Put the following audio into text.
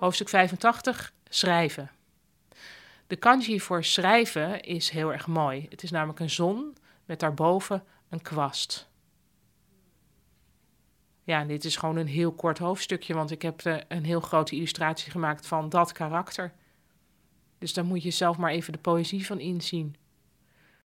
Hoofdstuk 85, schrijven. De kanji voor schrijven is heel erg mooi. Het is namelijk een zon met daarboven een kwast. Ja, en dit is gewoon een heel kort hoofdstukje, want ik heb eh, een heel grote illustratie gemaakt van dat karakter. Dus dan moet je zelf maar even de poëzie van inzien.